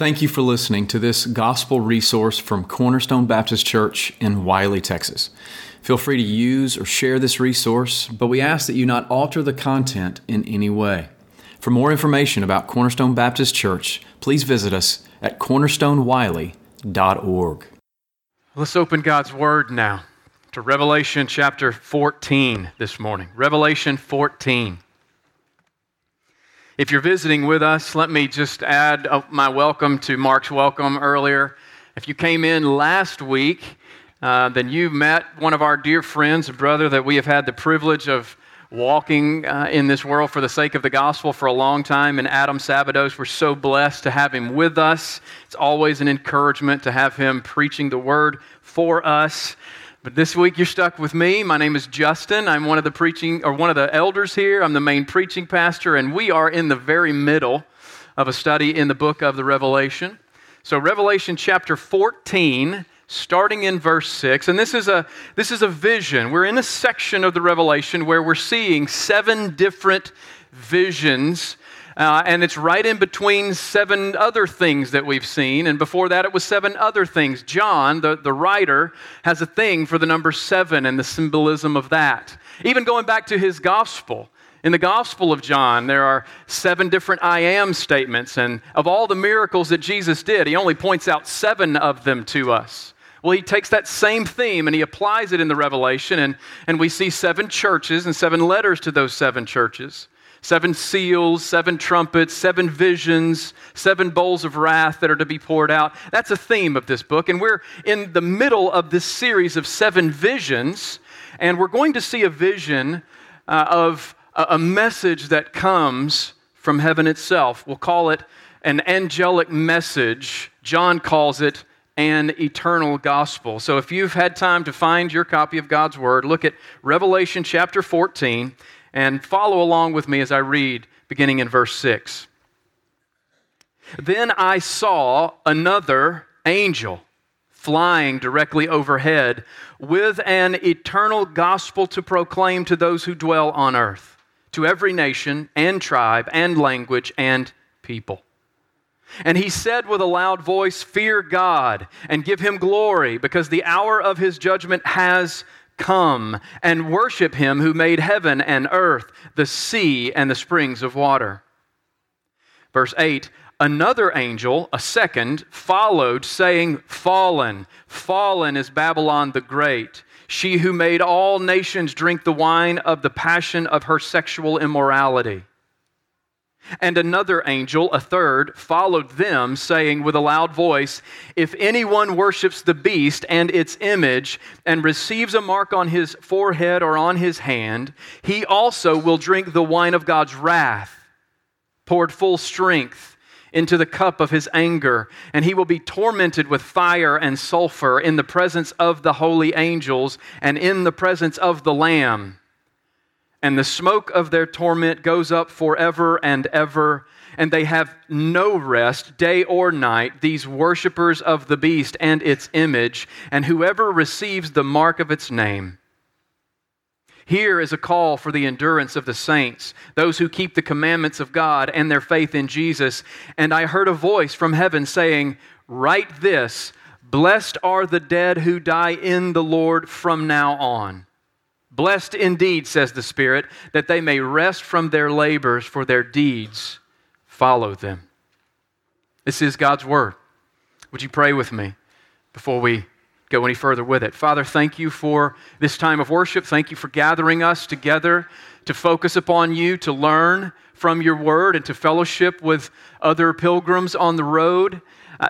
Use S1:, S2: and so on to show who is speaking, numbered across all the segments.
S1: Thank you for listening to this gospel resource from Cornerstone Baptist Church in Wylie, Texas. Feel free to use or share this resource, but we ask that you not alter the content in any way. For more information about Cornerstone Baptist Church, please visit us at cornerstonewylie.org.
S2: Let's open God's Word now to Revelation chapter 14 this morning. Revelation 14. If you're visiting with us, let me just add uh, my welcome to Mark's welcome earlier. If you came in last week, uh, then you met one of our dear friends, a brother that we have had the privilege of walking uh, in this world for the sake of the gospel for a long time. And Adam Sabados, we're so blessed to have him with us. It's always an encouragement to have him preaching the word for us. But this week you're stuck with me. My name is Justin. I'm one of the preaching or one of the elders here. I'm the main preaching pastor, and we are in the very middle of a study in the book of the Revelation. So Revelation chapter 14, starting in verse 6. And this is a this is a vision. We're in a section of the Revelation where we're seeing seven different visions uh, and it's right in between seven other things that we've seen. And before that, it was seven other things. John, the, the writer, has a thing for the number seven and the symbolism of that. Even going back to his gospel. In the Gospel of John, there are seven different I am statements. And of all the miracles that Jesus did, he only points out seven of them to us. Well, he takes that same theme and he applies it in the Revelation, and, and we see seven churches and seven letters to those seven churches seven seals, seven trumpets, seven visions, seven bowls of wrath that are to be poured out. That's a theme of this book. And we're in the middle of this series of seven visions, and we're going to see a vision uh, of a, a message that comes from heaven itself. We'll call it an angelic message. John calls it an eternal gospel. So if you've had time to find your copy of God's Word, look at Revelation chapter 14 and follow along with me as I read, beginning in verse 6. Then I saw another angel flying directly overhead with an eternal gospel to proclaim to those who dwell on earth, to every nation and tribe and language and people. And he said with a loud voice, Fear God and give him glory, because the hour of his judgment has Come and worship him who made heaven and earth, the sea, and the springs of water. Verse 8 Another angel, a second, followed, saying, Fallen, fallen is Babylon the Great, she who made all nations drink the wine of the passion of her sexual immorality. And another angel, a third, followed them, saying with a loud voice, If anyone worships the beast and its image, and receives a mark on his forehead or on his hand, he also will drink the wine of God's wrath, poured full strength into the cup of his anger, and he will be tormented with fire and sulfur in the presence of the holy angels and in the presence of the Lamb and the smoke of their torment goes up forever and ever, and they have no rest day or night, these worshippers of the beast and its image, and whoever receives the mark of its name. Here is a call for the endurance of the saints, those who keep the commandments of God and their faith in Jesus. And I heard a voice from heaven saying, Write this Blessed are the dead who die in the Lord from now on. Blessed indeed, says the Spirit, that they may rest from their labors, for their deeds follow them. This is God's Word. Would you pray with me before we go any further with it? Father, thank you for this time of worship. Thank you for gathering us together to focus upon you, to learn from your Word, and to fellowship with other pilgrims on the road.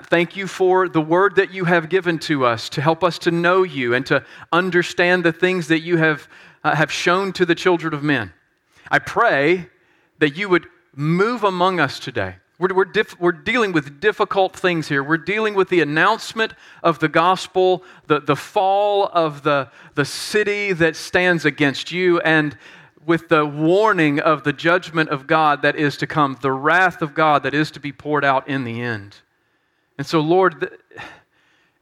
S2: Thank you for the word that you have given to us to help us to know you and to understand the things that you have, uh, have shown to the children of men. I pray that you would move among us today. We're, we're, we're, dealing with difficult things here. We're dealing with the announcement of the gospel, the, the fall of the, the city that stands against you, and with the warning of the judgment of God that is to come, the wrath of God that is to be poured out in the end. And so, Lord,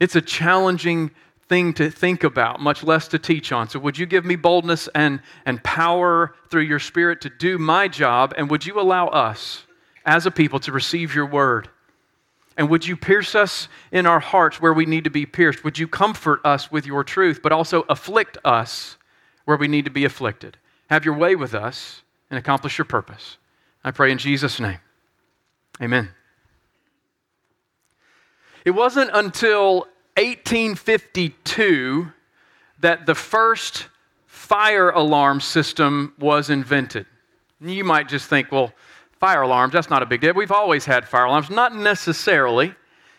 S2: it's a challenging thing to think about, much less to teach on. So, would you give me boldness and, and power through your Spirit to do my job? And would you allow us as a people to receive your word? And would you pierce us in our hearts where we need to be pierced? Would you comfort us with your truth, but also afflict us where we need to be afflicted? Have your way with us and accomplish your purpose. I pray in Jesus' name. Amen. It wasn't until 1852 that the first fire alarm system was invented. You might just think, well, fire alarms, that's not a big deal. We've always had fire alarms. Not necessarily.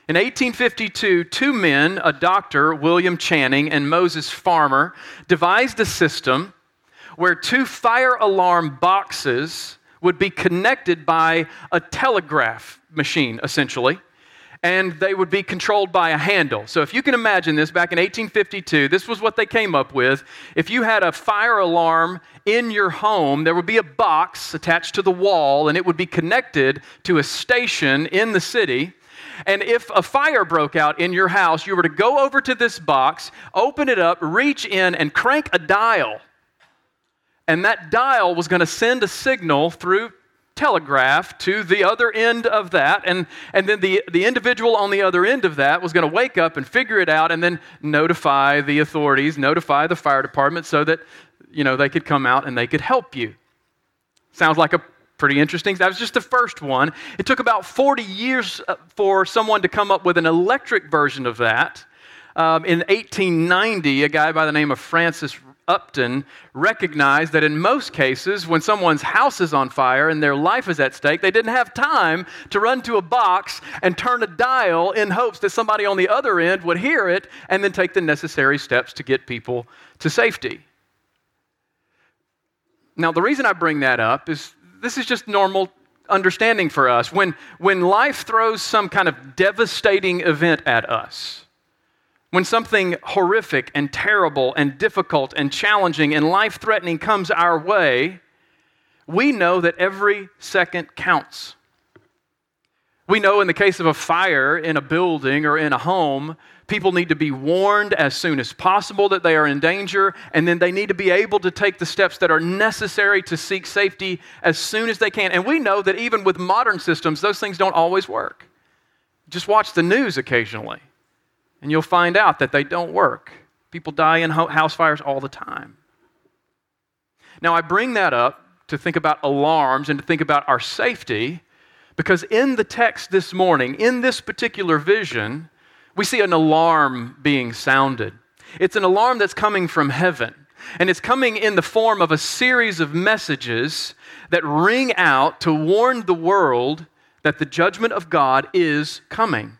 S2: In 1852, two men, a doctor, William Channing, and Moses Farmer, devised a system where two fire alarm boxes would be connected by a telegraph machine, essentially and they would be controlled by a handle. So, if you can imagine this, back in 1852, this was what they came up with. If you had a fire alarm in your home, there would be a box attached to the wall, and it would be connected to a station in the city. And if a fire broke out in your house, you were to go over to this box, open it up, reach in, and crank a dial. And that dial was going to send a signal through telegraph to the other end of that. And, and then the, the individual on the other end of that was going to wake up and figure it out and then notify the authorities, notify the fire department so that you know, they could come out and they could help you. Sounds like a pretty interesting. That was just the first one. It took about 40 years uh, for someone to come up with an electric version of that. Um, in 1890, a guy by the name of Francis Upton recognized that in most cases, when someone's house is on fire and their life is at stake, they didn't have time to run to a box and turn a dial in hopes that somebody on the other end would hear it and then take the necessary steps to get people to safety. Now, the reason I bring that up is this is just normal understanding for us. When, when life throws some kind of devastating event at us, when something horrific and terrible and difficult and challenging and life threatening comes our way, we know that every second counts. We know in the case of a fire in a building or in a home, people need to be warned as soon as possible that they are in danger, and then they need to be able to take the steps that are necessary to seek safety as soon as they can. And we know that even with modern systems, those things don't always work. Just watch the news occasionally and you'll find out that they don't work. People die in house fires all the time. Now, I bring that up to think about alarms and to think about our safety because in the text this morning, in this particular vision, we see an alarm being sounded. It's an alarm that's coming from heaven, and it's coming in the form of a series of messages that ring out to warn the world that the judgment of God is coming.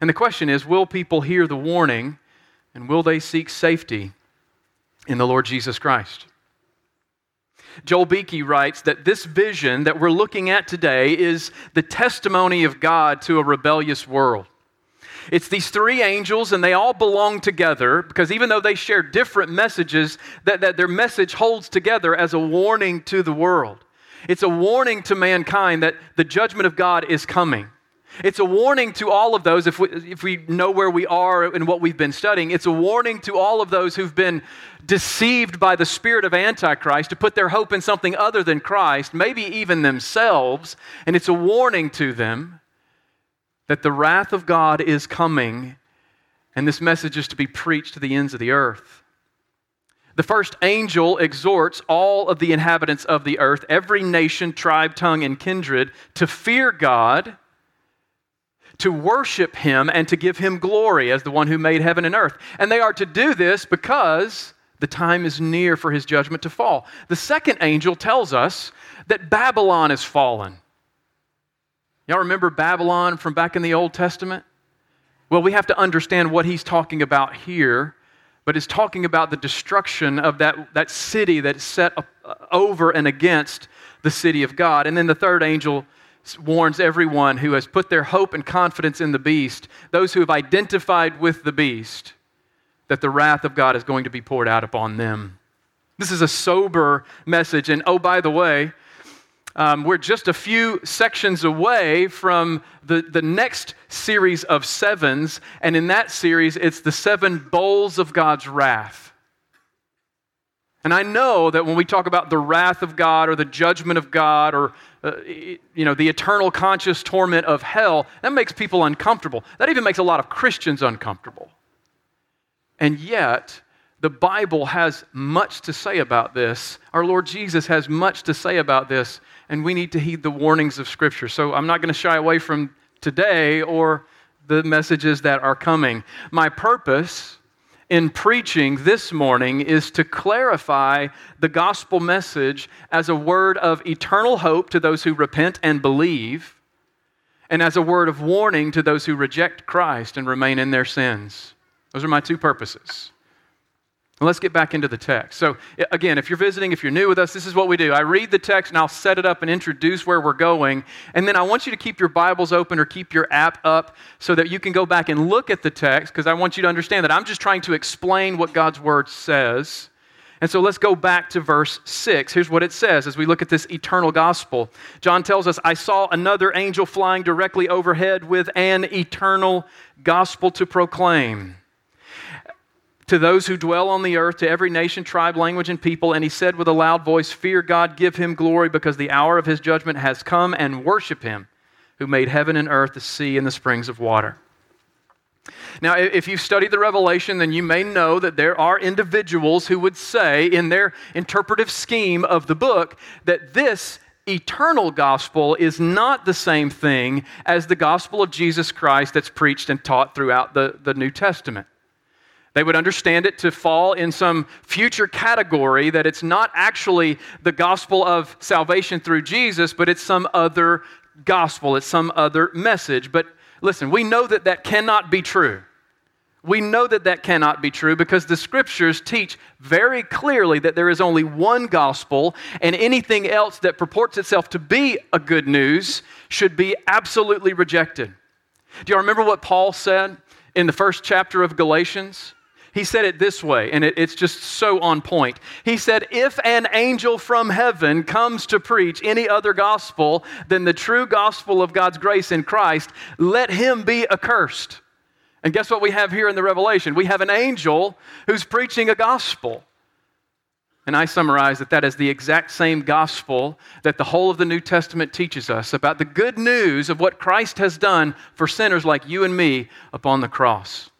S2: And the question is will people hear the warning and will they seek safety in the Lord Jesus Christ? Joel Beeke writes that this vision that we're looking at today is the testimony of God to a rebellious world. It's these three angels, and they all belong together because even though they share different messages, that, that their message holds together as a warning to the world. It's a warning to mankind that the judgment of God is coming. It's a warning to all of those, if we, if we know where we are and what we've been studying, it's a warning to all of those who've been deceived by the spirit of Antichrist to put their hope in something other than Christ, maybe even themselves. And it's a warning to them that the wrath of God is coming, and this message is to be preached to the ends of the earth. The first angel exhorts all of the inhabitants of the earth, every nation, tribe, tongue, and kindred, to fear God to worship him and to give him glory as the one who made heaven and earth. And they are to do this because the time is near for his judgment to fall. The second angel tells us that Babylon is fallen. Y'all remember Babylon from back in the Old Testament? Well, we have to understand what he's talking about here, but is talking about the destruction of that, that city that's set uh, over and against the city of God. And then the third angel warns everyone who has put their hope and confidence in the beast, those who have identified with the beast, that the wrath of God is going to be poured out upon them. This is a sober message. And oh, by the way, um, we're just a few sections away from the, the next series of sevens. And in that series, it's the seven bowls of God's wrath. And I know that when we talk about the wrath of God or the judgment of God or uh, you know, the eternal conscious torment of hell, that makes people uncomfortable. That even makes a lot of Christians uncomfortable. And yet, the Bible has much to say about this. Our Lord Jesus has much to say about this, and we need to heed the warnings of Scripture. So I'm not going to shy away from today or the messages that are coming. My purpose in preaching this morning is to clarify the gospel message as a word of eternal hope to those who repent and believe, and as a word of warning to those who reject Christ and remain in their sins. Those are my two purposes. Let's get back into the text. So, again, if you're visiting, if you're new with us, this is what we do. I read the text and I'll set it up and introduce where we're going. And then I want you to keep your Bibles open or keep your app up so that you can go back and look at the text because I want you to understand that I'm just trying to explain what God's Word says. And so let's go back to verse 6. Here's what it says as we look at this eternal gospel. John tells us, I saw another angel flying directly overhead with an eternal gospel to proclaim to those who dwell on the earth, to every nation, tribe, language, and people. And he said with a loud voice, Fear God, give him glory, because the hour of his judgment has come, and worship him who made heaven and earth, the sea, and the springs of water. Now, if you've studied the Revelation, then you may know that there are individuals who would say, in their interpretive scheme of the book, that this eternal gospel is not the same thing as the gospel of Jesus Christ that's preached and taught throughout the, the New Testament. They would understand it to fall in some future category that it's not actually the gospel of salvation through Jesus, but it's some other gospel, it's some other message. But listen, we know that that cannot be true. We know that that cannot be true because the scriptures teach very clearly that there is only one gospel, and anything else that purports itself to be a good news should be absolutely rejected. Do you remember what Paul said in the first chapter of Galatians? He said it this way, and it, it's just so on point. He said, If an angel from heaven comes to preach any other gospel than the true gospel of God's grace in Christ, let him be accursed. And guess what we have here in the Revelation? We have an angel who's preaching a gospel. And I summarize that that is the exact same gospel that the whole of the New Testament teaches us about the good news of what Christ has done for sinners like you and me upon the cross.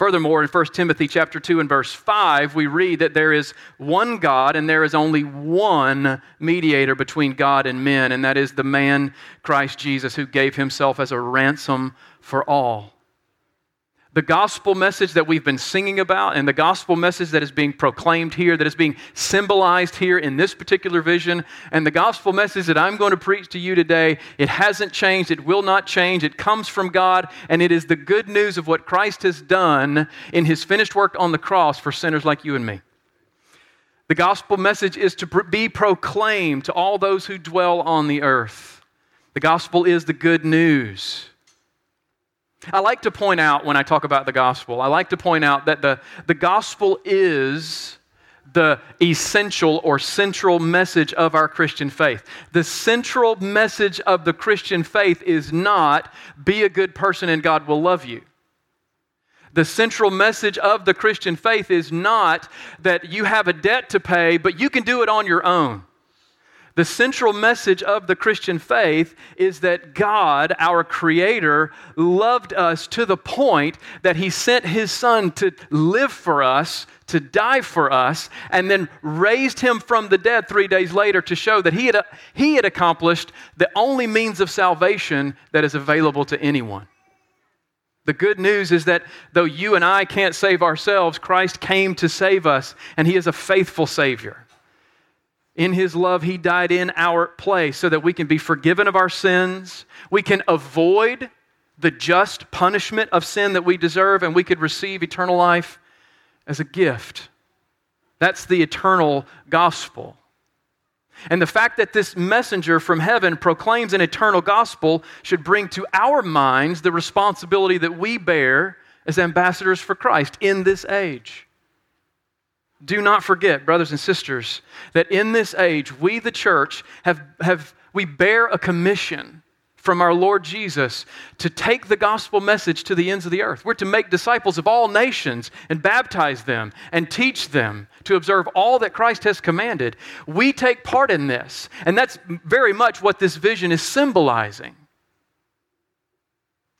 S2: Furthermore, in 1 Timothy chapter 2 and verse 5, we read that there is one God and there is only one mediator between God and men, and that is the man Christ Jesus who gave himself as a ransom for all the gospel message that we've been singing about and the gospel message that is being proclaimed here, that is being symbolized here in this particular vision, and the gospel message that I'm going to preach to you today, it hasn't changed. It will not change. It comes from God, and it is the good news of what Christ has done in his finished work on the cross for sinners like you and me. The gospel message is to be proclaimed to all those who dwell on the earth. The gospel is the good news. I like to point out when I talk about the gospel, I like to point out that the, the gospel is the essential or central message of our Christian faith. The central message of the Christian faith is not be a good person and God will love you. The central message of the Christian faith is not that you have a debt to pay, but you can do it on your own. The central message of the Christian faith is that God, our Creator, loved us to the point that He sent His Son to live for us, to die for us, and then raised Him from the dead three days later to show that He had, he had accomplished the only means of salvation that is available to anyone. The good news is that though you and I can't save ourselves, Christ came to save us, and He is a faithful Savior. In his love, he died in our place so that we can be forgiven of our sins. We can avoid the just punishment of sin that we deserve, and we could receive eternal life as a gift. That's the eternal gospel. And the fact that this messenger from heaven proclaims an eternal gospel should bring to our minds the responsibility that we bear as ambassadors for Christ in this age. Do not forget, brothers and sisters, that in this age, we, the church, have, have we bear a commission from our Lord Jesus to take the gospel message to the ends of the earth. We're to make disciples of all nations and baptize them and teach them to observe all that Christ has commanded. We take part in this, and that's very much what this vision is symbolizing.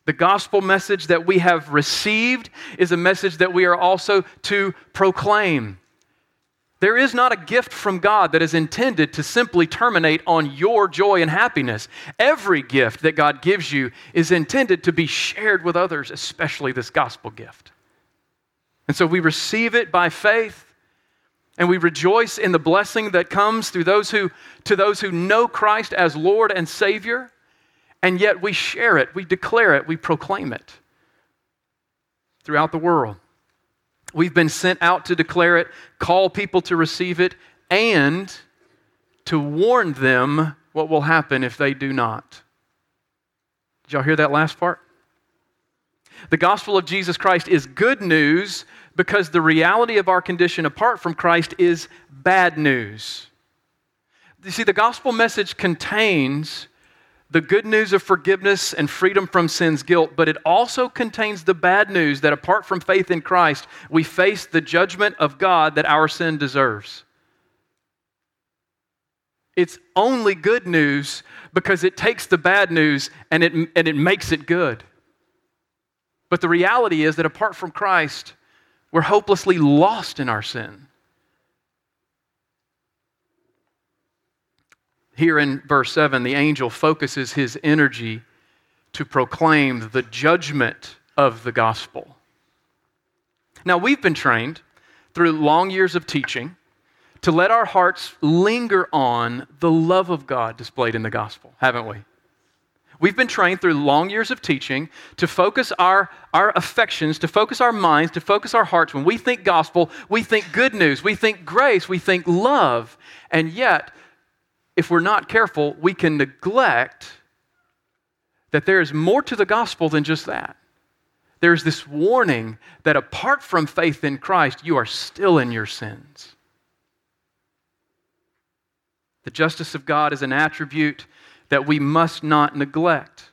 S2: The gospel message that we have received is a message that we are also to proclaim. There is not a gift from God that is intended to simply terminate on your joy and happiness. Every gift that God gives you is intended to be shared with others, especially this gospel gift. And so we receive it by faith and we rejoice in the blessing that comes through those who to those who know Christ as Lord and Savior, and yet we share it, we declare it, we proclaim it throughout the world. We've been sent out to declare it, call people to receive it, and to warn them what will happen if they do not. Did y'all hear that last part? The gospel of Jesus Christ is good news because the reality of our condition apart from Christ is bad news. You see, the gospel message contains the good news of forgiveness and freedom from sin's guilt, but it also contains the bad news that apart from faith in Christ, we face the judgment of God that our sin deserves. It's only good news because it takes the bad news and it, and it makes it good. But the reality is that apart from Christ, we're hopelessly lost in our sin. Here in verse 7, the angel focuses his energy to proclaim the judgment of the gospel. Now, we've been trained through long years of teaching to let our hearts linger on the love of God displayed in the gospel, haven't we? We've been trained through long years of teaching to focus our, our affections, to focus our minds, to focus our hearts. When we think gospel, we think good news, we think grace, we think love. And yet, if we're not careful, we can neglect that there is more to the gospel than just that. There's this warning that apart from faith in Christ, you are still in your sins. The justice of God is an attribute that we must not neglect.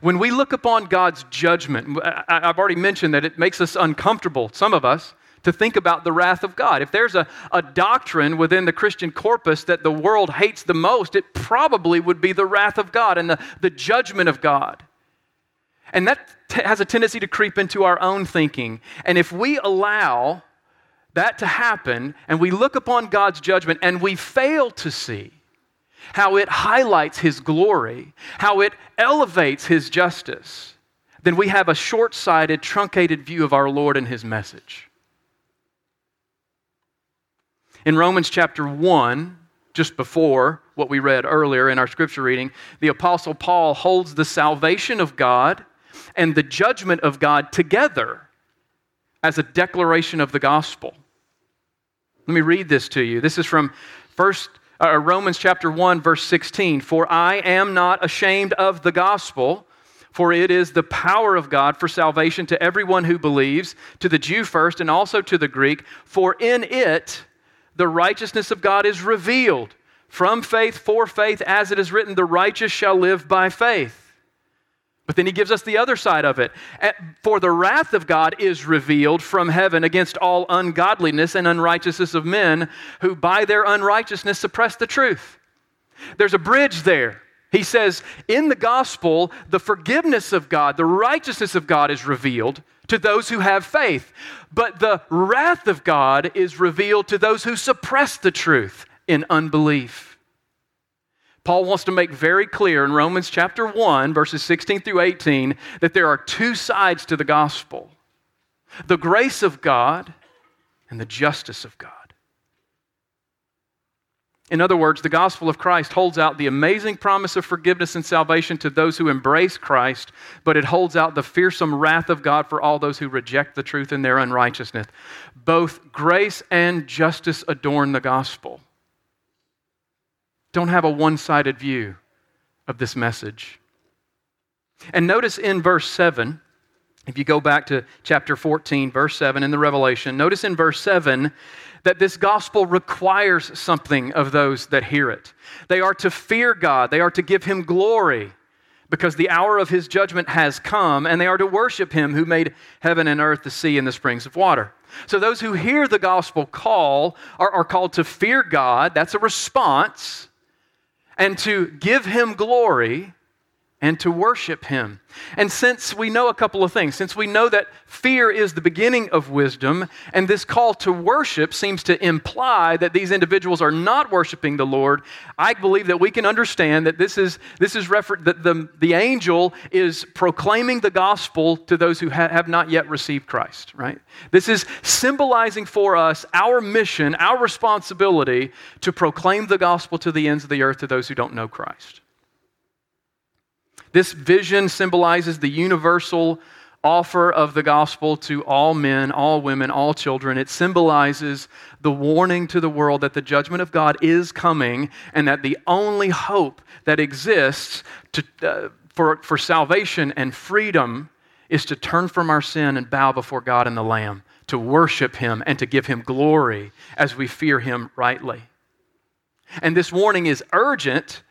S2: When we look upon God's judgment, I've already mentioned that it makes us uncomfortable, some of us, to think about the wrath of God. If there's a, a doctrine within the Christian corpus that the world hates the most, it probably would be the wrath of God and the, the judgment of God. And that t- has a tendency to creep into our own thinking. And if we allow that to happen and we look upon God's judgment and we fail to see how it highlights His glory, how it elevates His justice, then we have a short sighted, truncated view of our Lord and His message. In Romans chapter 1, just before what we read earlier in our scripture reading, the Apostle Paul holds the salvation of God and the judgment of God together as a declaration of the gospel. Let me read this to you. This is from first, uh, Romans chapter 1, verse 16. For I am not ashamed of the gospel, for it is the power of God for salvation to everyone who believes, to the Jew first and also to the Greek. For in it, the righteousness of God is revealed from faith for faith, as it is written, the righteous shall live by faith. But then he gives us the other side of it. For the wrath of God is revealed from heaven against all ungodliness and unrighteousness of men who by their unrighteousness suppress the truth. There's a bridge there. He says, in the gospel, the forgiveness of God, the righteousness of God is revealed to those who have faith. But the wrath of God is revealed to those who suppress the truth in unbelief. Paul wants to make very clear in Romans chapter 1, verses 16 through 18, that there are two sides to the gospel the grace of God and the justice of God. In other words, the gospel of Christ holds out the amazing promise of forgiveness and salvation to those who embrace Christ, but it holds out the fearsome wrath of God for all those who reject the truth in their unrighteousness. Both grace and justice adorn the gospel. Don't have a one sided view of this message. And notice in verse 7, if you go back to chapter 14, verse 7 in the Revelation, notice in verse 7 that this gospel requires something of those that hear it. They are to fear God, they are to give Him glory. because the hour of his judgment has come, and they are to worship him who made heaven and earth, the sea, and the springs of water. So those who hear the gospel call are, are called to fear God, that's a response, and to give him glory and to worship him. And since we know a couple of things, since we know that fear is the beginning of wisdom, and this call to worship seems to imply that these individuals are not worshiping the Lord, I believe that we can understand that this is, this is refer- that the, the angel is proclaiming the gospel to those who ha- have not yet received Christ, right? This is symbolizing for us our mission, our responsibility to proclaim the gospel to the ends of the earth to those who don't know Christ. This vision symbolizes the universal offer of the gospel to all men, all women, all children. It symbolizes the warning to the world that the judgment of God is coming and that the only hope that exists to, uh, for, for salvation and freedom is to turn from our sin and bow before God and the Lamb, to worship Him and to give Him glory as we fear Him rightly. And this warning is urgent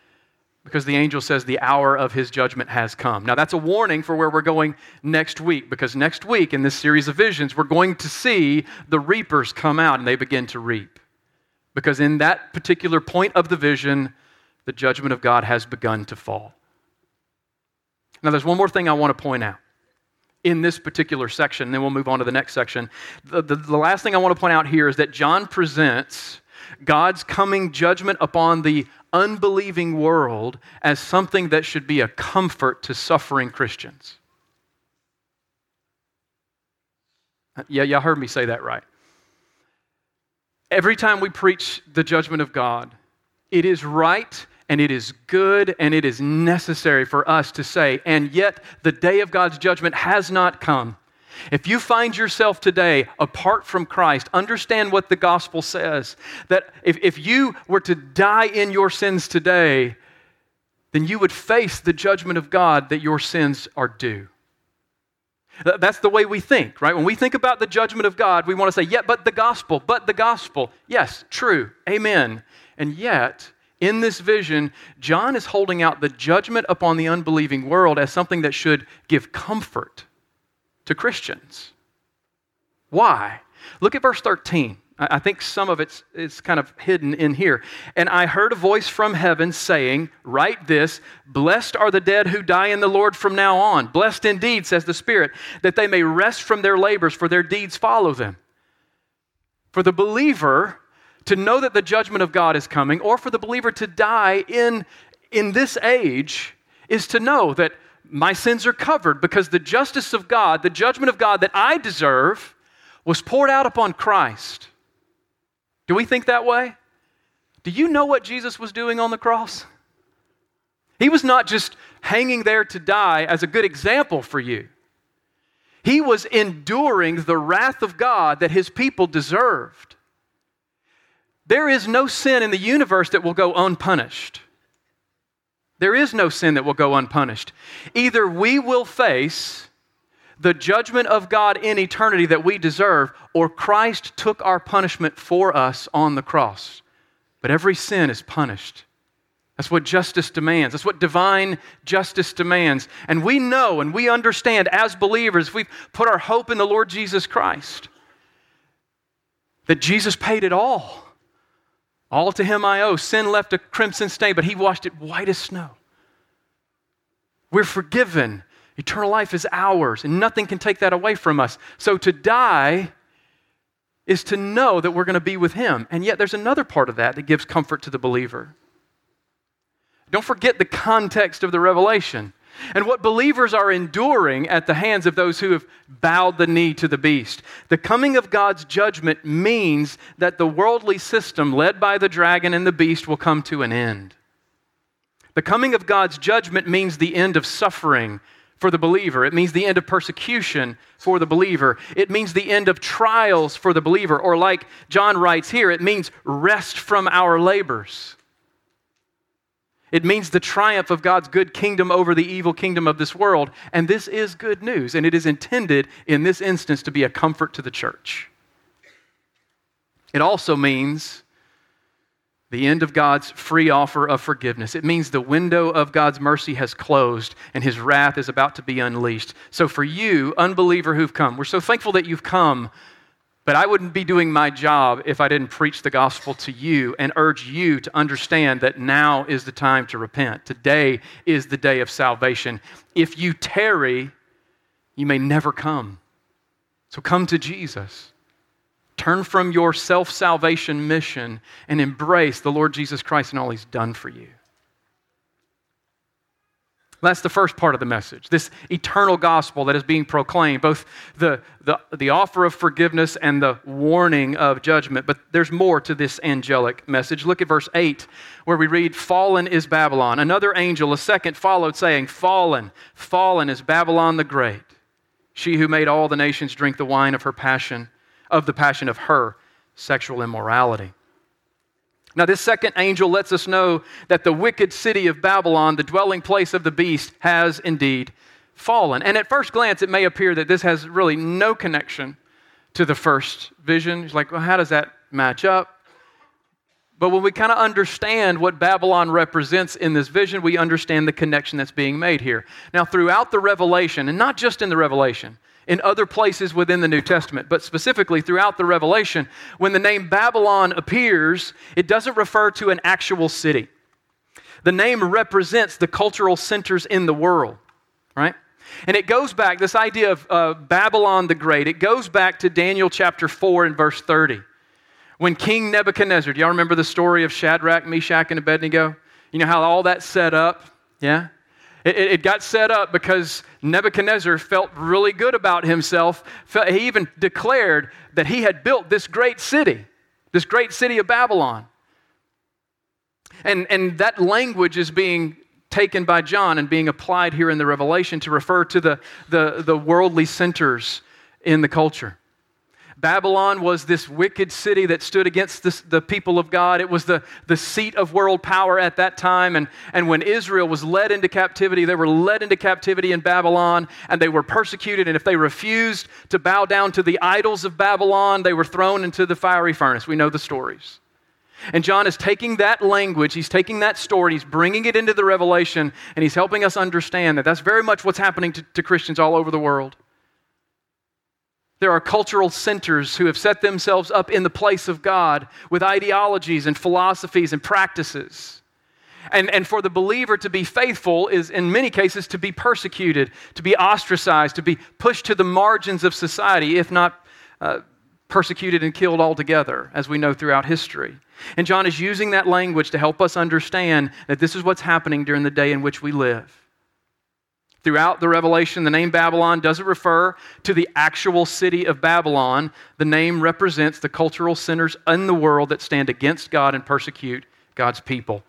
S2: because the angel says the hour of his judgment has come. Now, that's a warning for where we're going next week, because next week in this series of visions, we're going to see the reapers come out and they begin to reap. Because in that particular point of the vision, the judgment of God has begun to fall. Now, there's one more thing I want to point out in this particular section, then we'll move on to the next section. The, the, the last thing I want to point out here is that John presents God's coming judgment upon the unbelieving world as something that should be a comfort to suffering Christians. Yeah, y'all heard me say that right. Every time we preach the judgment of God, it is right and it is good and it is necessary for us to say, and yet the day of God's judgment has not come. If you find yourself today apart from Christ, understand what the gospel says. That if, if you were to die in your sins today, then you would face the judgment of God that your sins are due. That's the way we think, right? When we think about the judgment of God, we want to say, yeah, but the gospel, but the gospel. Yes, true, amen. And yet, in this vision, John is holding out the judgment upon the unbelieving world as something that should give comfort to Christians. Why? Look at verse 13. I think some of it's, kind of hidden in here. And I heard a voice from heaven saying, Write this Blessed are the dead who die in the Lord from now on. Blessed indeed, says the Spirit, that they may rest from their labors, for their deeds follow them. For the believer to know that the judgment of God is coming, or for the believer to die in, in this age, is to know that my sins are covered because the justice of God, the judgment of God that I deserve, was poured out upon Christ. Do we think that way? Do you know what Jesus was doing on the cross? He was not just hanging there to die as a good example for you. He was enduring the wrath of God that his people deserved. There is no sin in the universe that will go unpunished. There is no sin that will go unpunished. Either we will face the judgment of God in eternity that we deserve, or Christ took our punishment for us on the cross. But every sin is punished. That's what justice demands. That's what divine justice demands. And we know and we understand as believers, if we've put our hope in the Lord Jesus Christ, that Jesus paid it all. All to him I owe. Sin left a crimson stain, but he washed it white as snow. We're forgiven. Eternal life is ours, and nothing can take that away from us. So to die is to know that we're going to be with him. And yet there's another part of that that gives comfort to the believer. Don't forget the context of the revelation and what believers are enduring at the hands of those who have bowed the knee to the beast. The coming of God's judgment means that the worldly system led by the dragon and the beast will come to an end. The coming of God's judgment means the end of suffering for the believer. It means the end of persecution for the believer. It means the end of trials for the believer. Or, like John writes here, it means rest from our labors. It means the triumph of God's good kingdom over the evil kingdom of this world. And this is good news, and it is intended in this instance to be a comfort to the church. It also means the end of God's free offer of forgiveness. It means the window of God's mercy has closed and his wrath is about to be unleashed. So, for you, unbeliever who've come, we're so thankful that you've come, but I wouldn't be doing my job if I didn't preach the gospel to you and urge you to understand that now is the time to repent. Today is the day of salvation. If you tarry, you may never come. So, come to Jesus. Turn from your self salvation mission and embrace the Lord Jesus Christ and all he's done for you. That's the first part of the message, this eternal gospel that is being proclaimed, both the, the, the offer of forgiveness and the warning of judgment. But there's more to this angelic message. Look at verse 8, where we read, Fallen is Babylon. Another angel, a second, followed, saying, Fallen, fallen is Babylon the Great, she who made all the nations drink the wine of her passion of the passion of her sexual immorality. Now, this second angel lets us know that the wicked city of Babylon, the dwelling place of the beast, has indeed fallen. And at first glance, it may appear that this has really no connection to the first vision. It's like, well, how does that match up? But when we kind of understand what Babylon represents in this vision, we understand the connection that's being made here. Now, throughout the Revelation, and not just in the Revelation, in other places within the New Testament, but specifically throughout the Revelation, when the name Babylon appears, it doesn't refer to an actual city. The name represents the cultural centers in the world, right? And it goes back, this idea of uh, Babylon the Great, it goes back to Daniel chapter 4 and verse 30. When King Nebuchadnezzar, do y'all remember the story of Shadrach, Meshach, and Abednego? You know how all that set up? Yeah? It, it, got set up because Nebuchadnezzar felt really good about himself. He even declared that he had built this great city, this great city of Babylon. And, and that language is being taken by John and being applied here in the Revelation to refer to the, the, the worldly centers in the culture. Babylon was this wicked city that stood against the, the people of God. It was the, the seat of world power at that time. And, and when Israel was led into captivity, they were led into captivity in Babylon and they were persecuted. And if they refused to bow down to the idols of Babylon, they were thrown into the fiery furnace. We know the stories. And John is taking that language, he's taking that story, he's bringing it into the revelation, and he's helping us understand that that's very much what's happening to, to Christians all over the world. There are cultural centers who have set themselves up in the place of God with ideologies and philosophies and practices. And, and for the believer to be faithful is, in many cases, to be persecuted, to be ostracized, to be pushed to the margins of society, if not uh, persecuted and killed altogether, as we know throughout history. And John is using that language to help us understand that this is what's happening during the day in which we live. Throughout the Revelation, the name Babylon doesn't refer to the actual city of Babylon. The name represents the cultural centers in the world that stand against God and persecute God's people.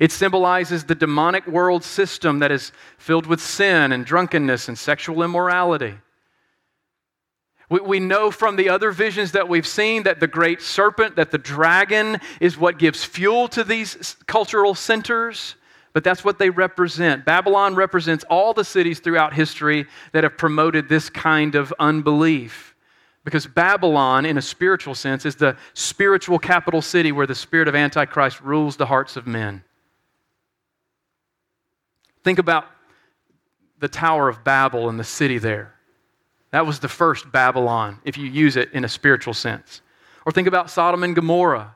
S2: It symbolizes the demonic world system that is filled with sin and drunkenness and sexual immorality. We, we know from the other visions that we've seen that the great serpent, that the dragon, is what gives fuel to these cultural centers but that's what they represent. Babylon represents all the cities throughout history that have promoted this kind of unbelief. Because Babylon, in a spiritual sense, is the spiritual capital city where the spirit of Antichrist rules the hearts of men. Think about the Tower of Babel and the city there. That was the first Babylon, if you use it in a spiritual sense. Or think about Sodom and Gomorrah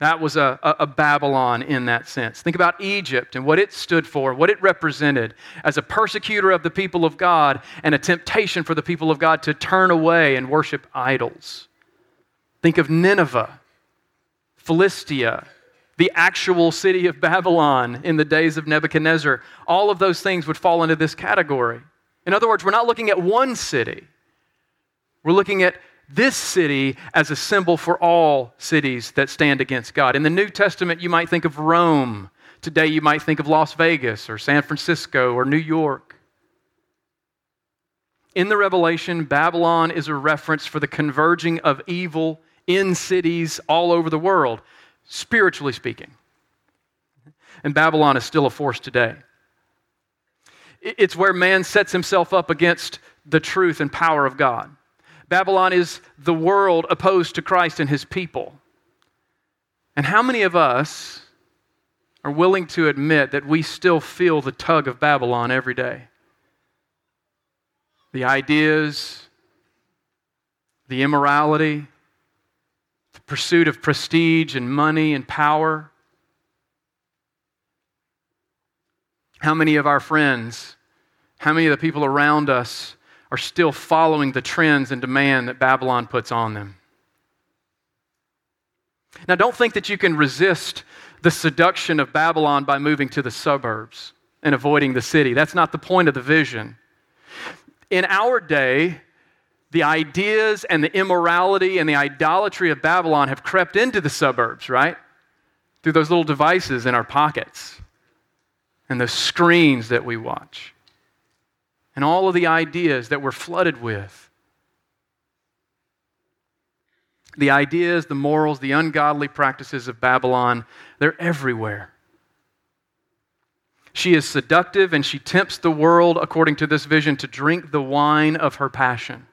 S2: that was a, a, Babylon in that sense. Think about Egypt and what it stood for, what it represented as a persecutor of the people of God and a temptation for the people of God to turn away and worship idols. Think of Nineveh, Philistia, the actual city of Babylon in the days of Nebuchadnezzar. All of those things would fall into this category. In other words, we're not looking at one city, we're looking at this city as a symbol for all cities that stand against God. In the New Testament, you might think of Rome. Today, you might think of Las Vegas or San Francisco or New York. In the Revelation, Babylon is a reference for the converging of evil in cities all over the world, spiritually speaking. And Babylon is still a force today. It's where man sets himself up against the truth and power of God. Babylon is the world opposed to Christ and his people. And how many of us are willing to admit that we still feel the tug of Babylon every day? The ideas, the immorality, the pursuit of prestige and money and power. How many of our friends, how many of the people around us are still following the trends and demand that Babylon puts on them? Now, don't think that you can resist the seduction of Babylon by moving to the suburbs and avoiding the city. That's not the point of the vision. In our day, the ideas and the immorality and the idolatry of Babylon have crept into the suburbs, right? Through those little devices in our pockets and the screens that we watch and all of the ideas that we're flooded with. The ideas, the morals, the ungodly practices of Babylon, they're everywhere. She is seductive and she tempts the world, according to this vision, to drink the wine of her passion.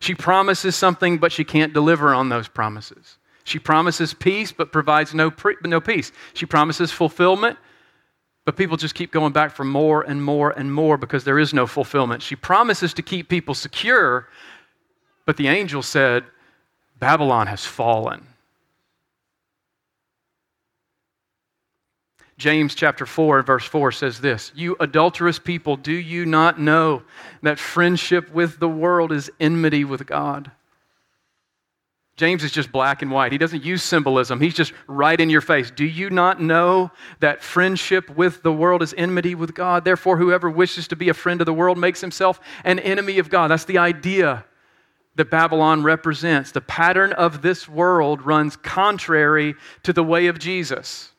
S2: She promises something, but she can't deliver on those promises. She promises peace, but provides no, pre- no peace. She promises fulfillment, but people just keep going back for more and more and more because there is no fulfillment. She promises to keep people secure, but the angel said, Babylon has fallen. James chapter 4 verse 4 says this You adulterous people, do you not know that friendship with the world is enmity with God? James is just black and white. He doesn't use symbolism. He's just right in your face. Do you not know that friendship with the world is enmity with God? Therefore, whoever wishes to be a friend of the world makes himself an enemy of God. That's the idea that Babylon represents. The pattern of this world runs contrary to the way of Jesus.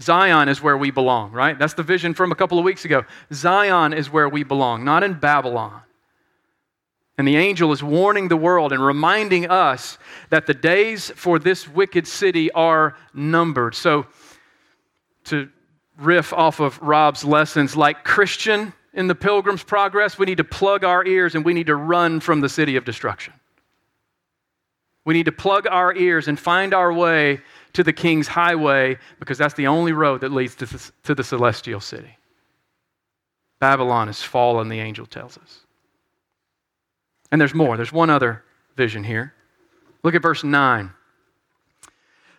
S2: Zion is where we belong, right? That's the vision from a couple of weeks ago. Zion is where we belong, not in Babylon. And the angel is warning the world and reminding us that the days for this wicked city are numbered. So, to riff off of Rob's lessons, like Christian in the Pilgrim's Progress, we need to plug our ears and we need to run from the city of destruction. We need to plug our ears and find our way to the king's highway because that's the only road that leads to the, celestial city. Babylon is fallen, the angel tells us. And there's more. There's one other vision here. Look at verse 9.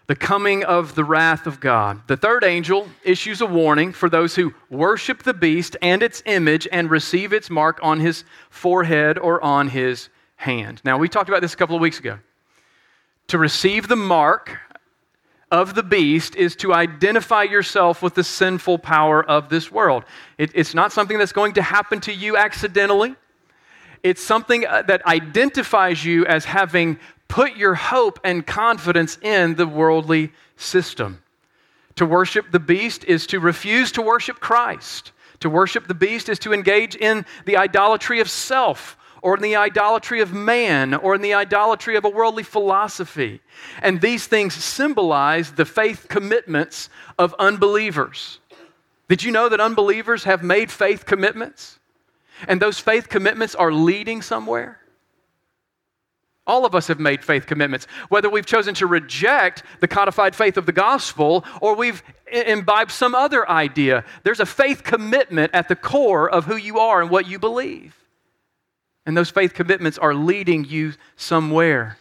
S2: The coming of the wrath of God. The third angel issues a warning for those who worship the beast and its image and receive its mark on his forehead or on his hand. Now, we talked about this a couple of weeks ago. To receive the mark of the beast is to identify yourself with the sinful power of this world. It, it's not something that's going to happen to you accidentally. It's something uh, that identifies you as having put your hope and confidence in the worldly system. To worship the beast is to refuse to worship Christ. To worship the beast is to engage in the idolatry of self or in the idolatry of man or in the idolatry of a worldly philosophy. And these things symbolize the faith commitments of unbelievers. Did you know that unbelievers have made faith commitments? And those faith commitments are leading somewhere? All of us have made faith commitments, whether we've chosen to reject the codified faith of the gospel or we've imbibed some other idea. There's a faith commitment at the core of who you are and what you believe. And those faith commitments are leading you somewhere.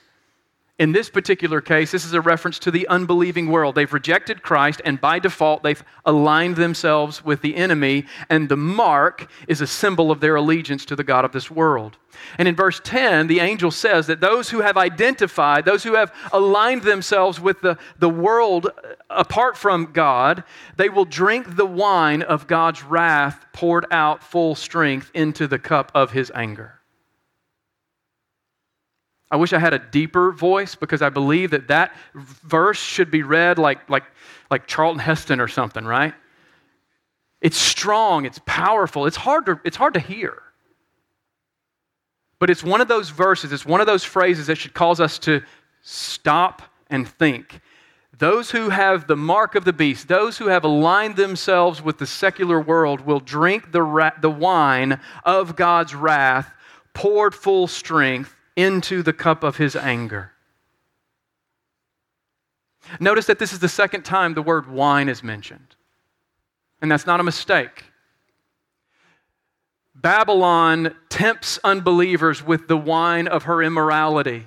S2: In this particular case, this is a reference to the unbelieving world. They've rejected Christ, and by default, they've aligned themselves with the enemy, and the mark is a symbol of their allegiance to the God of this world. And in verse 10, the angel says that those who have identified, those who have aligned themselves with the, the world uh, apart from God, they will drink the wine of God's wrath poured out full strength into the cup of his anger. I wish I had a deeper voice because I believe that that verse should be read like, like, like Charlton Heston or something, right? It's strong, it's powerful, it's hard, to, it's hard to hear. But it's one of those verses, it's one of those phrases that should cause us to stop and think. Those who have the mark of the beast, those who have aligned themselves with the secular world, will drink the, ra- the wine of God's wrath, poured full strength into the cup of his anger. Notice that this is the second time the word wine is mentioned. And that's not a mistake. Babylon tempts unbelievers with the wine of her immorality.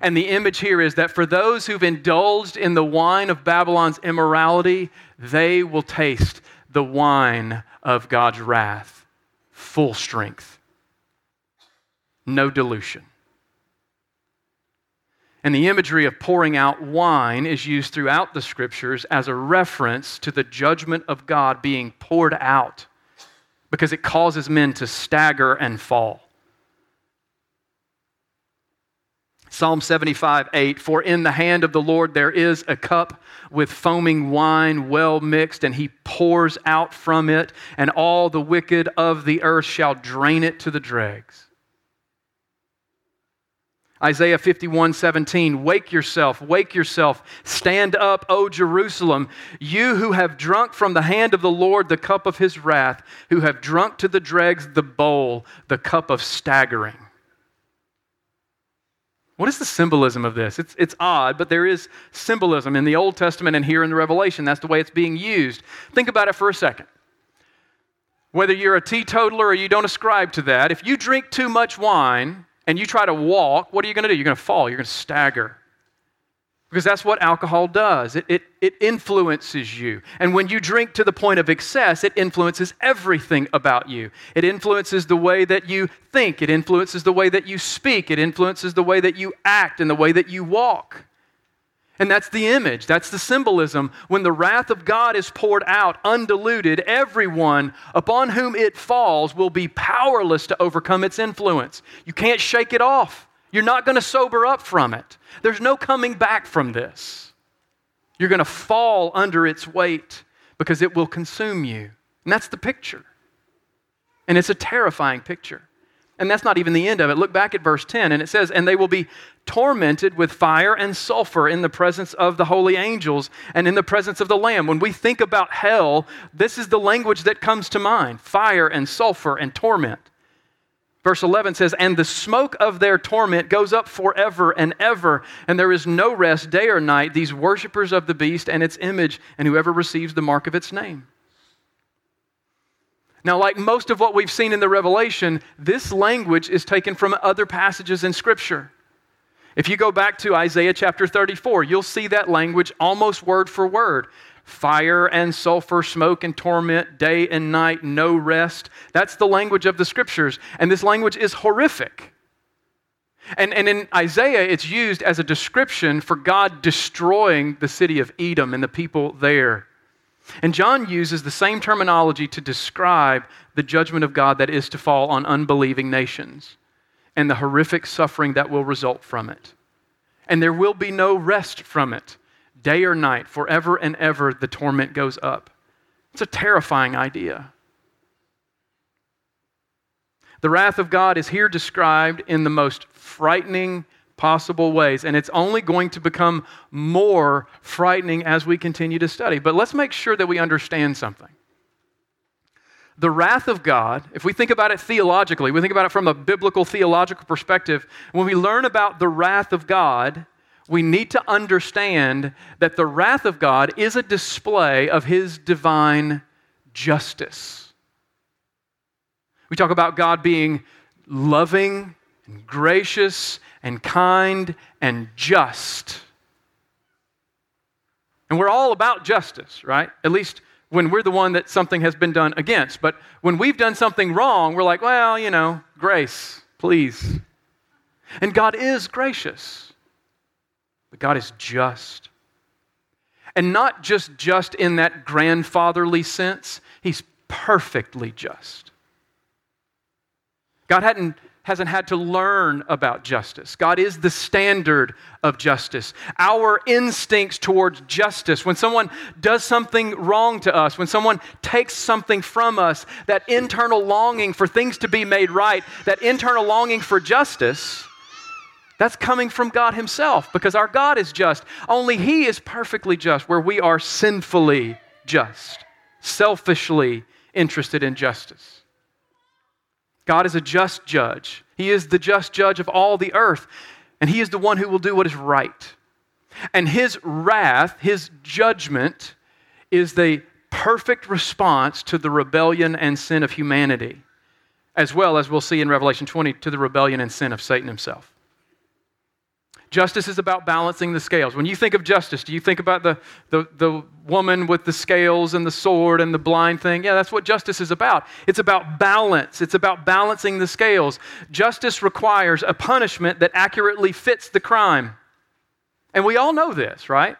S2: And the image here is that for those who've indulged in the wine of Babylon's immorality, they will taste the wine of God's wrath, full strength, no dilution. And the imagery of pouring out wine is used throughout the scriptures as a reference to the judgment of God being poured out because it causes men to stagger and fall. Psalm 75, 8 For in the hand of the Lord there is a cup with foaming wine well mixed, and he pours out from it, and all the wicked of the earth shall drain it to the dregs. Isaiah 51 17, wake yourself, wake yourself, stand up, O Jerusalem, you who have drunk from the hand of the Lord the cup of his wrath, who have drunk to the dregs the bowl, the cup of staggering. What is the symbolism of this? It's, it's odd, but there is symbolism in the Old Testament and here in the Revelation. That's the way it's being used. Think about it for a second. Whether you're a teetotaler or you don't ascribe to that, if you drink too much wine and you try to walk, what are you going to do? You're going to fall, you're going to stagger because that's what alcohol does. It, it, it, influences you. And when you drink to the point of excess, it influences everything about you. It influences the way that you think, it influences the way that you speak, it influences the way that you act and the way that you walk. And that's the image, that's the symbolism. When the wrath of God is poured out, undiluted, everyone upon whom it falls will be powerless to overcome its influence. You can't shake it off. You're not going to sober up from it. There's no coming back from this. You're going to fall under its weight because it will consume you. And that's the picture. And it's a terrifying picture. And that's not even the end of it. Look back at verse 10, and it says, And they will be tormented with fire and sulfur in the presence of the holy angels and in the presence of the Lamb. When we think about hell, this is the language that comes to mind fire and sulfur and torment. Verse 11 says, And the smoke of their torment goes up forever and ever, and there is no rest day or night, these worshippers of the beast and its image, and whoever receives the mark of its name. Now, like most of what we've seen in the Revelation, this language is taken from other passages in Scripture. If you go back to Isaiah chapter 34, you'll see that language almost word for word fire and sulfur, smoke and torment, day and night, no rest. That's the language of the scriptures. And this language is horrific. And, and in Isaiah, it's used as a description for God destroying the city of Edom and the people there. And John uses the same terminology to describe the judgment of God that is to fall on unbelieving nations and the horrific suffering that will result from it. And there will be no rest from it day or night, forever and ever, the torment goes up. It's a terrifying idea. The wrath of God is here described in the most frightening possible ways, and it's only going to become more frightening as we continue to study. But let's make sure that we understand something. The wrath of God, if we think about it theologically, we think about it from a biblical theological perspective, when we learn about the wrath of God, we need to understand that the wrath of God is a display of his divine justice. We talk about God being loving and gracious and kind and just. And we're all about justice, right? At least when we're the one that something has been done against. But when we've done something wrong, we're like, well, you know, grace, please. And God is gracious. But God is just. And not just just in that grandfatherly sense, He's perfectly just. God hadn't, hasn't had to learn about justice. God is the standard of justice. Our instincts towards justice, when someone does something wrong to us, when someone takes something from us, that internal longing for things to be made right, that internal longing for justice, that's coming from God Himself because our God is just. Only He is perfectly just, where we are sinfully just, selfishly interested in justice. God is a just judge. He is the just judge of all the earth, and He is the one who will do what is right. And his wrath, his judgment, is the perfect response to the rebellion and sin of humanity, as well as we'll see in Revelation 20 to the rebellion and sin of Satan himself. Justice is about balancing the scales. When you think of justice, do you think about the, the, the woman with the scales and the sword and the blind thing? Yeah, that's what justice is about. It's about balance, it's about balancing the scales. Justice requires a punishment that accurately fits the crime. And we all know this, right?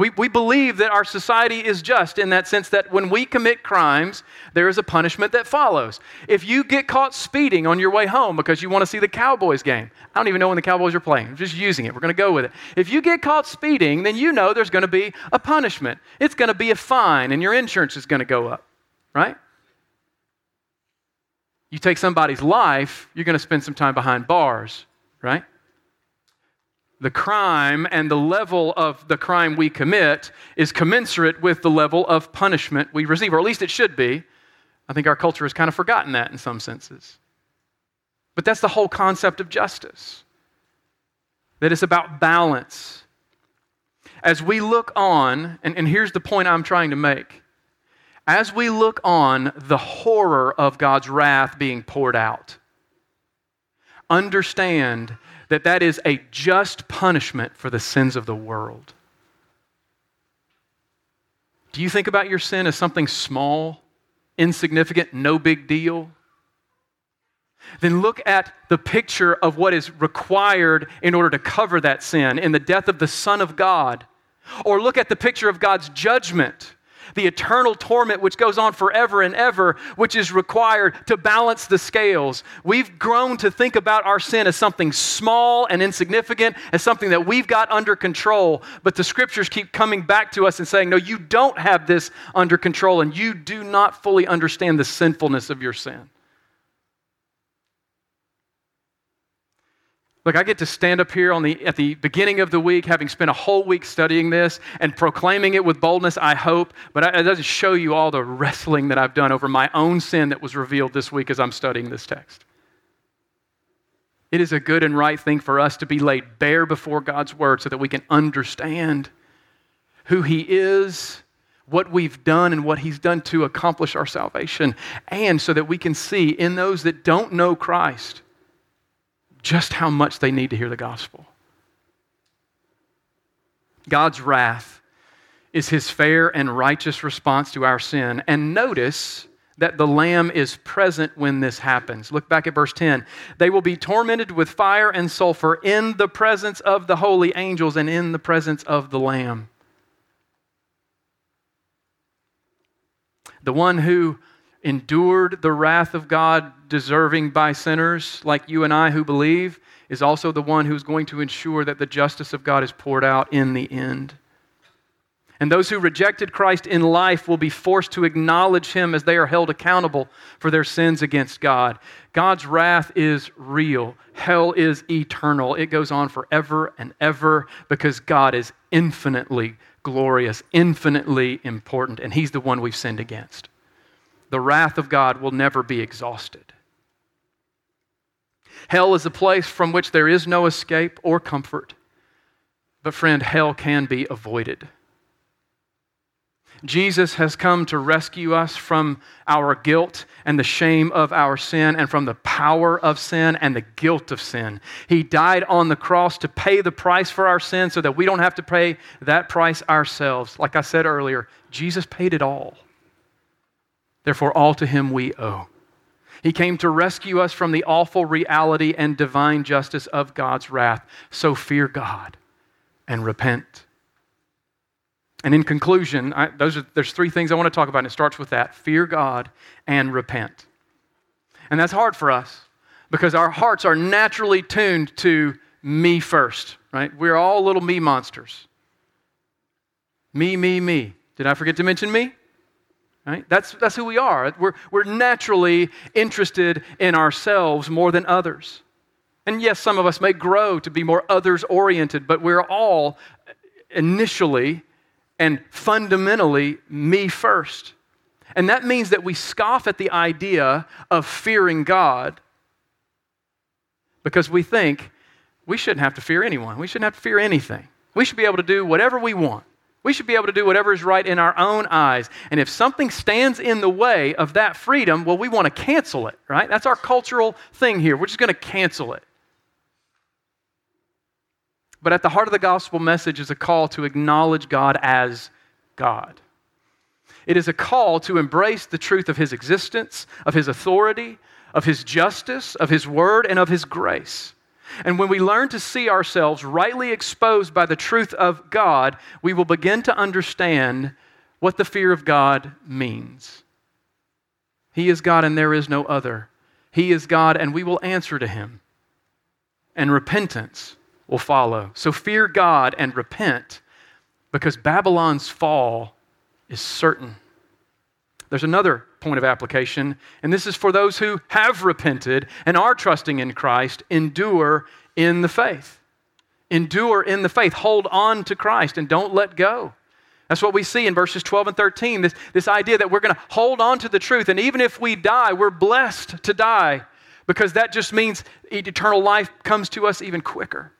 S2: We, we believe that our society is just in that sense that when we commit crimes, there is a punishment that follows. If you get caught speeding on your way home because you want to see the Cowboys game, I don't even know when the Cowboys are playing, I'm just using it. We're going to go with it. If you get caught speeding, then you know there's going to be a punishment. It's going to be a fine, and your insurance is going to go up, right? You take somebody's life, you're going to spend some time behind bars, right? The crime and the level of the crime we commit is commensurate with the level of punishment we receive, or at least it should be. I think our culture has kind of forgotten that in some senses. But that's the whole concept of justice that it's about balance. As we look on, and, and here's the point I'm trying to make as we look on the horror of God's wrath being poured out, understand that that is a just punishment for the sins of the world. Do you think about your sin as something small, insignificant, no big deal? Then look at the picture of what is required in order to cover that sin in the death of the Son of God. Or look at the picture of God's judgment the eternal torment which goes on forever and ever, which is required to balance the scales. We've grown to think about our sin as something small and insignificant, as something that we've got under control. But the scriptures keep coming back to us and saying, No, you don't have this under control, and you do not fully understand the sinfulness of your sin. Look, I get to stand up here on the, at the beginning of the week, having spent a whole week studying this and proclaiming it with boldness, I hope, but it doesn't show you all the wrestling that I've done over my own sin that was revealed this week as I'm studying this text. It is a good and right thing for us to be laid bare before God's word so that we can understand who He is, what we've done, and what He's done to accomplish our salvation, and so that we can see in those that don't know Christ just how much they need to hear the gospel. God's wrath is his fair and righteous response to our sin. And notice that the Lamb is present when this happens. Look back at verse 10. They will be tormented with fire and sulfur in the presence of the holy angels and in the presence of the Lamb. The one who endured the wrath of God deserving by sinners like you and I who believe, is also the one who's going to ensure that the justice of God is poured out in the end. And those who rejected Christ in life will be forced to acknowledge him as they are held accountable for their sins against God. God's wrath is real. Hell is eternal. It goes on forever and ever because God is infinitely glorious, infinitely important, and he's the one we've sinned against the wrath of God will never be exhausted. Hell is a place from which there is no escape or comfort. But, friend, hell can be avoided. Jesus has come to rescue us from our guilt and the shame of our sin and from the power of sin and the guilt of sin. He died on the cross to pay the price for our sin so that we don't have to pay that price ourselves. Like I said earlier, Jesus paid it all. Therefore, all to him we owe. He came to rescue us from the awful reality and divine justice of God's wrath. So fear God and repent. And in conclusion, I, those are, there's three things I want to talk about, and it starts with that fear God and repent. And that's hard for us because our hearts are naturally tuned to me first, right? We're all little me monsters. Me, me, me. Did I forget to mention me? Right? That's, that's who we are. We're, we're naturally interested in ourselves more than others. And yes, some of us may grow to be more others oriented, but we're all initially and fundamentally me first. And that means that we scoff at the idea of fearing God because we think we shouldn't have to fear anyone. We shouldn't have to fear anything. We should be able to do whatever we want. We should be able to do whatever is right in our own eyes. And if something stands in the way of that freedom, well, we want to cancel it, right? That's our cultural thing here. We're just going to cancel it. But at the heart of the gospel message is a call to acknowledge God as God. It is a call to embrace the truth of His existence, of His authority, of His justice, of His word, and of His grace. And when we learn to see ourselves rightly exposed by the truth of God, we will begin to understand what the fear of God means. He is God and there is no other. He is God and we will answer to Him. And repentance will follow. So fear God and repent because Babylon's fall is certain. There's another point of application, and this is for those who have repented and are trusting in Christ. Endure in the faith. Endure in the faith. Hold on to Christ and don't let go. That's what we see in verses 12 and 13 this, this idea that we're going to hold on to the truth. And even if we die, we're blessed to die because that just means eternal life comes to us even quicker.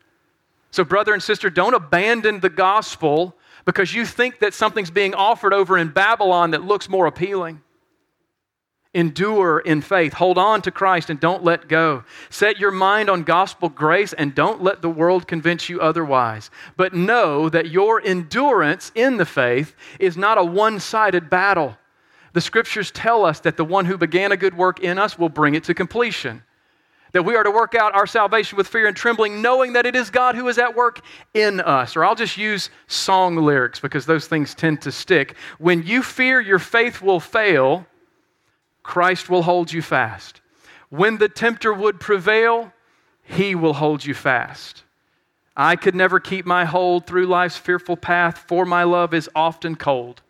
S2: So, brother and sister, don't abandon the gospel because you think that something's being offered over in Babylon that looks more appealing. Endure in faith. Hold on to Christ and don't let go. Set your mind on gospel grace and don't let the world convince you otherwise. But know that your endurance in the faith is not a one sided battle. The scriptures tell us that the one who began a good work in us will bring it to completion that we are to work out our salvation with fear and trembling, knowing that it is God who is at work in us. Or I'll just use song lyrics because those things tend to stick. When you fear your faith will fail, Christ will hold you fast. When the tempter would prevail, he will hold you fast. I could never keep my hold through life's fearful path, for my love is often cold,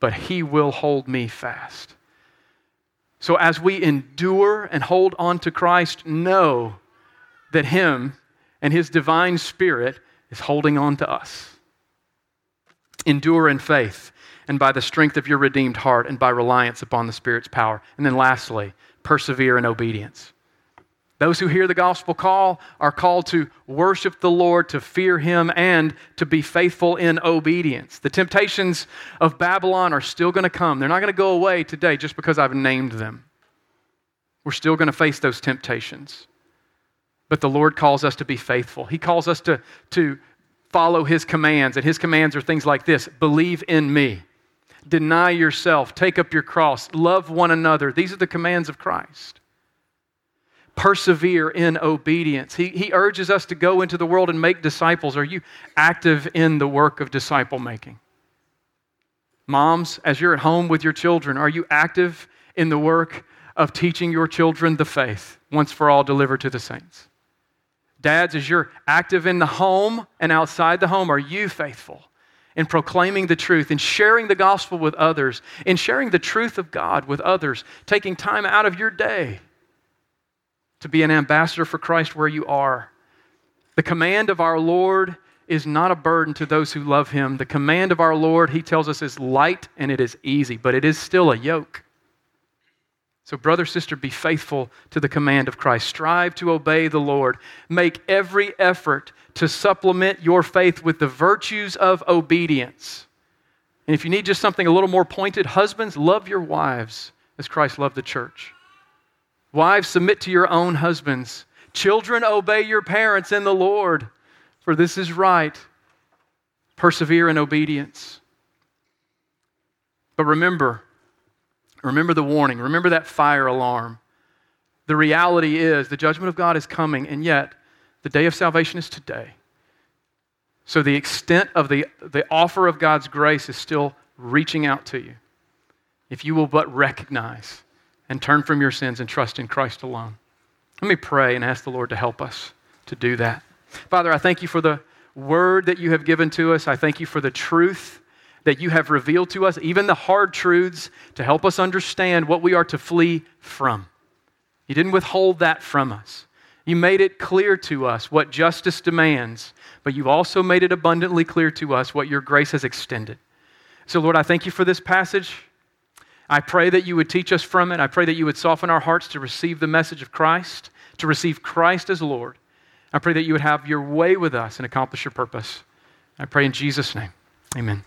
S2: but he will hold me fast. So as we endure and hold on to Christ, know that Him and His divine Spirit is holding on to us. Endure in faith and by the strength of your redeemed heart and by reliance upon the Spirit's power. And then lastly, persevere in obedience. Those who hear the gospel call are called to worship the Lord, to fear Him, and to be faithful in obedience. The temptations of Babylon are still going to come. They're not going to go away today just because I've named them. We're still going to face those temptations. But the Lord calls us to be faithful. He calls us to, to follow His commands, and His commands are things like this believe in me, deny yourself, take up your cross, love one another. These are the commands of Christ persevere in obedience. He, he urges us to go into the world and make disciples. Are you active in the work of disciple making? Moms, as you're at home with your children, are you active in the work of teaching your children the faith once for all delivered to the saints? Dads, as you're active in the home and outside the home, are you faithful in proclaiming the truth, in sharing the gospel with others, in sharing the truth of God with others, taking time out of your day to be an ambassador for Christ where you are. The command of our Lord is not a burden to those who love him. The command of our Lord, he tells us, is light and it is easy, but it is still a yoke. So, brother, sister, be faithful to the command of Christ. Strive to obey the Lord. Make every effort to supplement your faith with the virtues of obedience. And if you need just something a little more pointed, husbands, love your wives as Christ loved the church. Wives, submit to your own husbands. Children, obey your parents in the Lord, for this is right. Persevere in obedience. But remember, remember the warning, remember that fire alarm. The reality is the judgment of God is coming, and yet the day of salvation is today. So the extent of the, the offer of God's grace is still reaching out to you. If you will but recognize and turn from your sins and trust in Christ alone. Let me pray and ask the Lord to help us to do that. Father, I thank you for the word that you have given to us. I thank you for the truth that you have revealed to us, even the hard truths, to help us understand what we are to flee from. You didn't withhold that from us. You made it clear to us what justice demands, but you've also made it abundantly clear to us what your grace has extended. So, Lord, I thank you for this passage. I pray that you would teach us from it. I pray that you would soften our hearts to receive the message of Christ, to receive Christ as Lord. I pray that you would have your way with us and accomplish your purpose. I pray in Jesus' name. Amen.